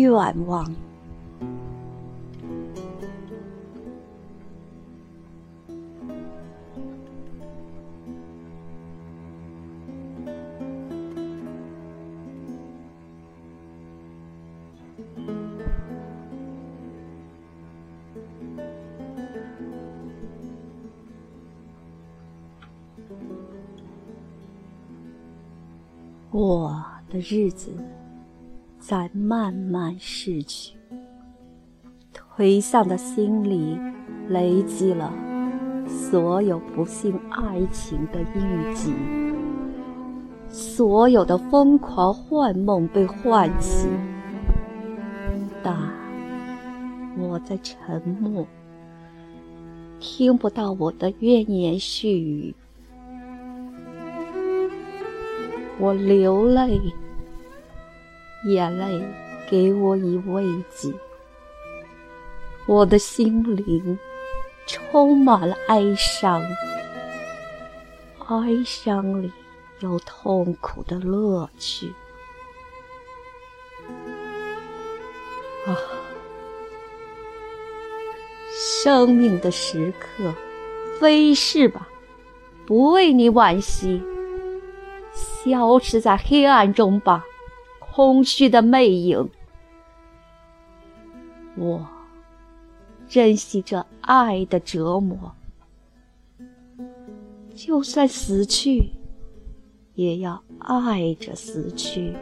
愿望。我的日子在慢慢逝去，颓丧的心里累积了所有不幸爱情的印记，所有的疯狂幻梦被唤起，但我在沉默，听不到我的怨言絮语。我流泪，眼泪给我以慰藉。我的心灵充满了哀伤，哀伤里有痛苦的乐趣。啊，生命的时刻，飞逝吧，不为你惋惜。消失在黑暗中吧，空虚的魅影。我珍惜着爱的折磨，就算死去，也要爱着死去。